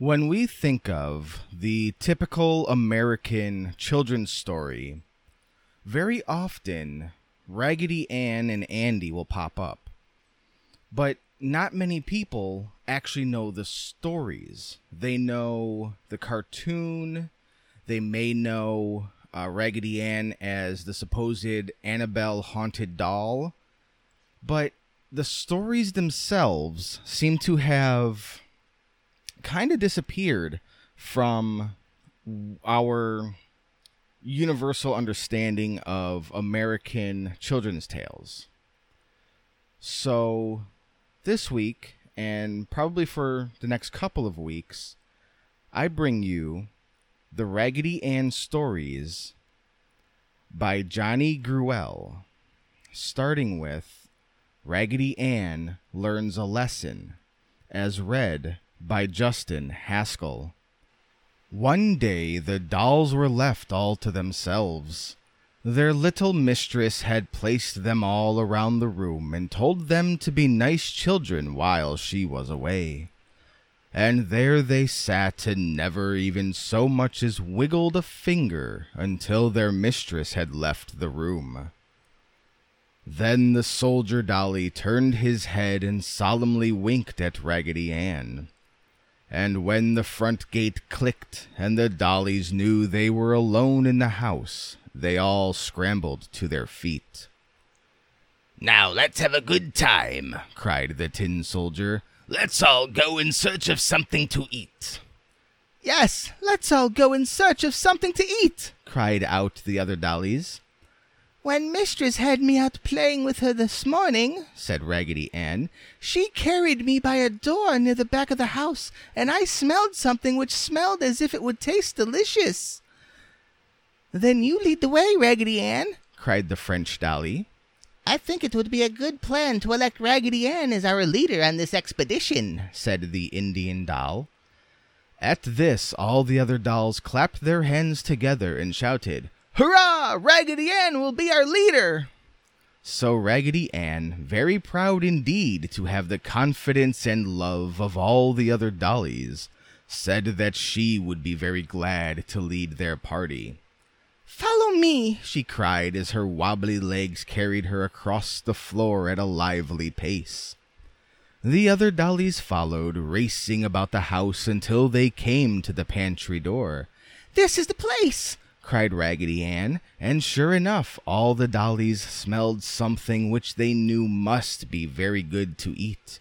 When we think of the typical American children's story, very often Raggedy Ann and Andy will pop up. But not many people actually know the stories. They know the cartoon, they may know uh, Raggedy Ann as the supposed Annabelle haunted doll, but the stories themselves seem to have kind of disappeared from our universal understanding of American children's tales. So, this week, and probably for the next couple of weeks, I bring you the Raggedy Ann stories by Johnny Gruelle, starting with Raggedy Ann Learns a Lesson, as read by Justin Haskell. One day the dolls were left all to themselves. Their little mistress had placed them all around the room and told them to be nice children while she was away. And there they sat and never even so much as wiggled a finger until their mistress had left the room. Then the soldier dolly turned his head and solemnly winked at Raggedy Ann. And when the front gate clicked and the dollies knew they were alone in the house, they all scrambled to their feet. Now let's have a good time, cried the tin soldier. Let's all go in search of something to eat. Yes, let's all go in search of something to eat, cried out the other dollies. When Mistress had me out playing with her this morning, said Raggedy Ann, she carried me by a door near the back of the house, and I smelled something which smelled as if it would taste delicious. Then you lead the way, Raggedy Ann, cried the French dolly. I think it would be a good plan to elect Raggedy Ann as our leader on this expedition, said the Indian doll. At this, all the other dolls clapped their hands together and shouted, Hurrah! Raggedy Ann will be our leader! So Raggedy Ann, very proud indeed to have the confidence and love of all the other dollies, said that she would be very glad to lead their party. Follow me, she cried as her wobbly legs carried her across the floor at a lively pace. The other dollies followed, racing about the house until they came to the pantry door. This is the place, cried Raggedy Ann, and sure enough, all the dollies smelled something which they knew must be very good to eat.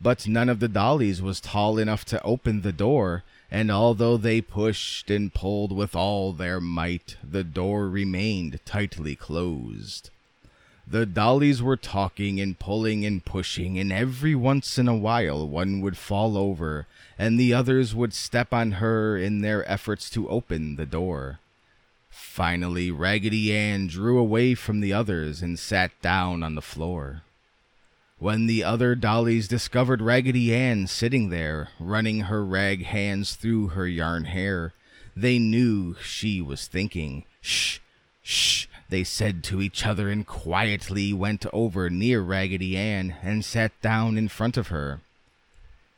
But none of the dollies was tall enough to open the door, and although they pushed and pulled with all their might, the door remained tightly closed. The dollies were talking and pulling and pushing, and every once in a while one would fall over, and the others would step on her in their efforts to open the door. Finally, Raggedy Ann drew away from the others and sat down on the floor. When the other dollies discovered Raggedy Ann sitting there, running her rag hands through her yarn hair, they knew she was thinking. Shh, shh, they said to each other and quietly went over near Raggedy Ann and sat down in front of her.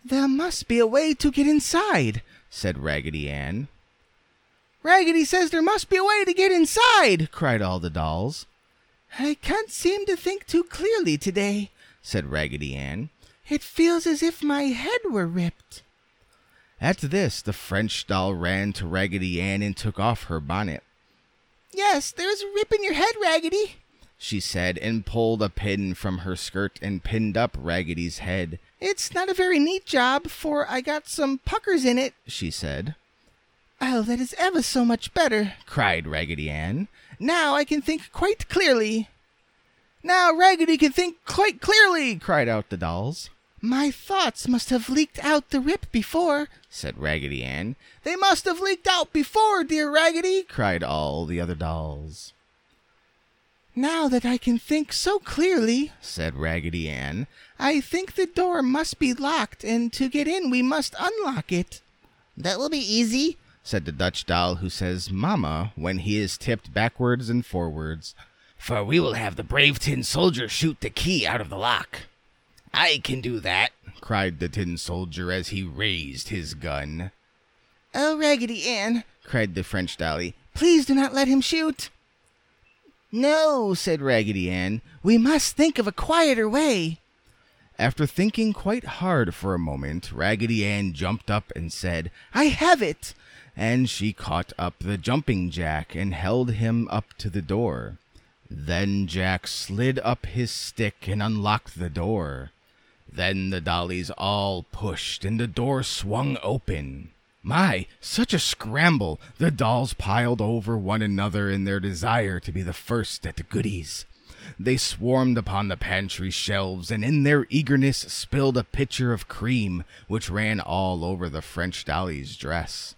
There must be a way to get inside, said Raggedy Ann. Raggedy says there must be a way to get inside, cried all the dolls. I can't seem to think too clearly today, said Raggedy Ann. It feels as if my head were ripped. At this, the French doll ran to Raggedy Ann and took off her bonnet. Yes, there's a rip in your head, Raggedy, she said, and pulled a pin from her skirt and pinned up Raggedy's head. It's not a very neat job, for I got some puckers in it, she said. Oh, that is ever so much better, cried Raggedy Ann. Now I can think quite clearly. Now Raggedy can think quite clearly, cried out the dolls. My thoughts must have leaked out the rip before, said Raggedy Ann. They must have leaked out before, dear Raggedy, cried all the other dolls. Now that I can think so clearly, said Raggedy Ann, I think the door must be locked, and to get in we must unlock it. That will be easy, said the Dutch doll who says Mama when he is tipped backwards and forwards for we will have the brave tin soldier shoot the key out of the lock. I can do that, cried the tin soldier as he raised his gun. Oh, Raggedy Ann, cried the French dolly, please do not let him shoot. No, said Raggedy Ann, we must think of a quieter way. After thinking quite hard for a moment, Raggedy Ann jumped up and said, I have it! And she caught up the jumping jack and held him up to the door. Then Jack slid up his stick and unlocked the door. Then the dollies all pushed and the door swung open. My, such a scramble! The dolls piled over one another in their desire to be the first at the goodies. They swarmed upon the pantry shelves and in their eagerness spilled a pitcher of cream, which ran all over the French dolly's dress.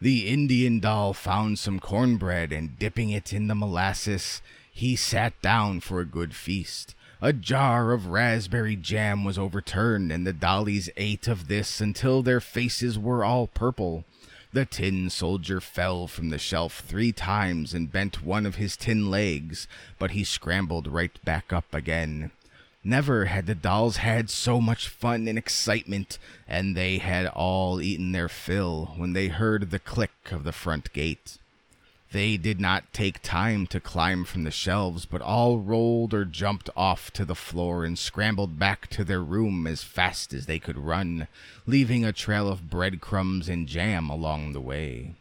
The Indian doll found some cornbread and dipping it in the molasses, he sat down for a good feast. A jar of raspberry jam was overturned, and the dollies ate of this until their faces were all purple. The tin soldier fell from the shelf three times and bent one of his tin legs, but he scrambled right back up again. Never had the dolls had so much fun and excitement, and they had all eaten their fill when they heard the click of the front gate. They did not take time to climb from the shelves, but all rolled or jumped off to the floor and scrambled back to their room as fast as they could run, leaving a trail of breadcrumbs and jam along the way.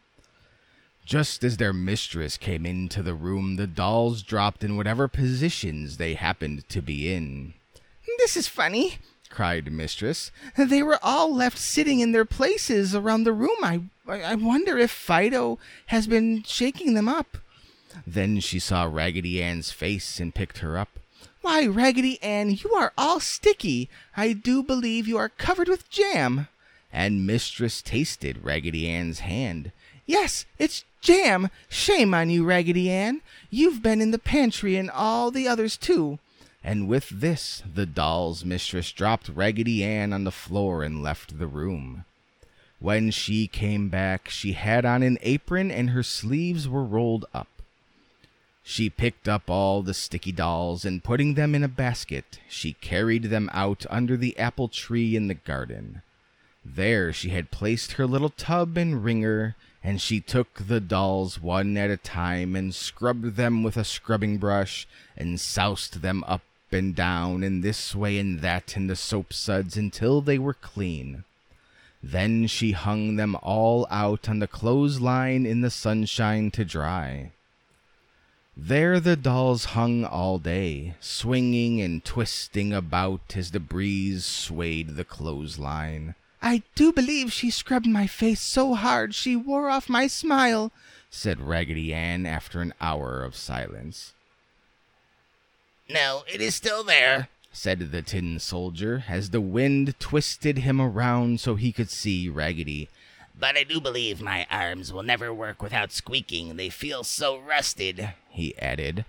Just as their mistress came into the room, the dolls dropped in whatever positions they happened to be in. This is funny, cried Mistress. They were all left sitting in their places around the room. I, I wonder if Fido has been shaking them up. Then she saw Raggedy Ann's face and picked her up. Why, Raggedy Ann, you are all sticky. I do believe you are covered with jam. And Mistress tasted Raggedy Ann's hand. Yes, it's jam. Shame on you, Raggedy Ann. You've been in the pantry and all the others too. And with this, the doll's mistress dropped Raggedy Ann on the floor and left the room. When she came back, she had on an apron and her sleeves were rolled up. She picked up all the sticky dolls and putting them in a basket, she carried them out under the apple tree in the garden. There she had placed her little tub and wringer, and she took the dolls one at a time and scrubbed them with a scrubbing brush and soused them up and down and this way and that in the soap suds until they were clean. Then she hung them all out on the clothesline in the sunshine to dry. There the dolls hung all day, swinging and twisting about as the breeze swayed the clothesline. I do believe she scrubbed my face so hard she wore off my smile, said Raggedy Ann after an hour of silence. No, it is still there, said the tin soldier as the wind twisted him around so he could see Raggedy. But I do believe my arms will never work without squeaking. They feel so rusted, he added.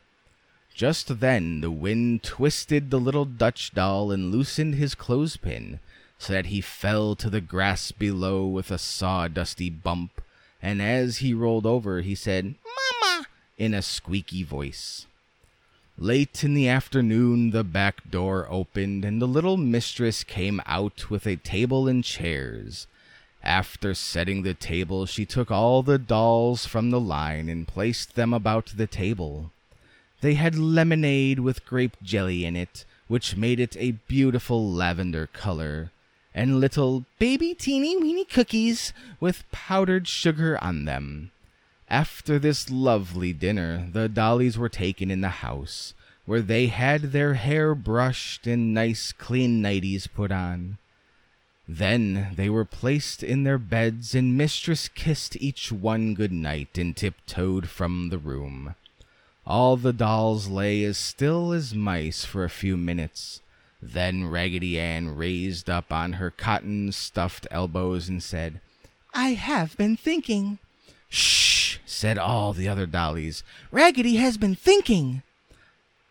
Just then the wind twisted the little Dutch doll and loosened his clothespin, so that he fell to the grass below with a sawdusty bump, and as he rolled over he said, Mama, in a squeaky voice. Late in the afternoon, the back door opened, and the little mistress came out with a table and chairs. After setting the table, she took all the dolls from the line and placed them about the table. They had lemonade with grape jelly in it, which made it a beautiful lavender color, and little baby teeny weeny cookies with powdered sugar on them. After this lovely dinner, the dollies were taken in the house, where they had their hair brushed and nice clean nighties put on. Then they were placed in their beds, and Mistress kissed each one good night and tiptoed from the room. All the dolls lay as still as mice for a few minutes. Then Raggedy Ann raised up on her cotton stuffed elbows and said, I have been thinking. Shh, said all the other dollies. Raggedy has been thinking.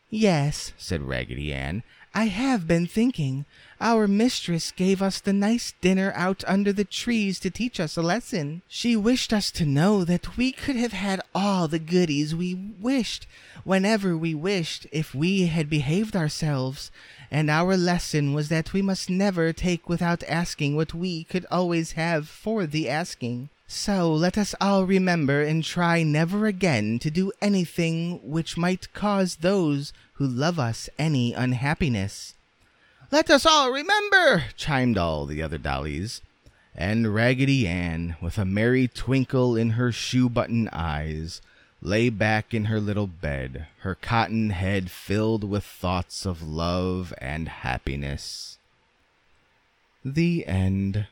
Yes, said Raggedy Ann. I have been thinking. Our mistress gave us the nice dinner out under the trees to teach us a lesson. She wished us to know that we could have had all the goodies we wished, whenever we wished, if we had behaved ourselves. and our lesson was that we must never take without asking what we could always have for the asking. So let us all remember and try never again to do anything which might cause those who love us any unhappiness. Let us all remember, chimed all the other dollies. And Raggedy Ann, with a merry twinkle in her shoe button eyes, lay back in her little bed, her cotton head filled with thoughts of love and happiness. The end.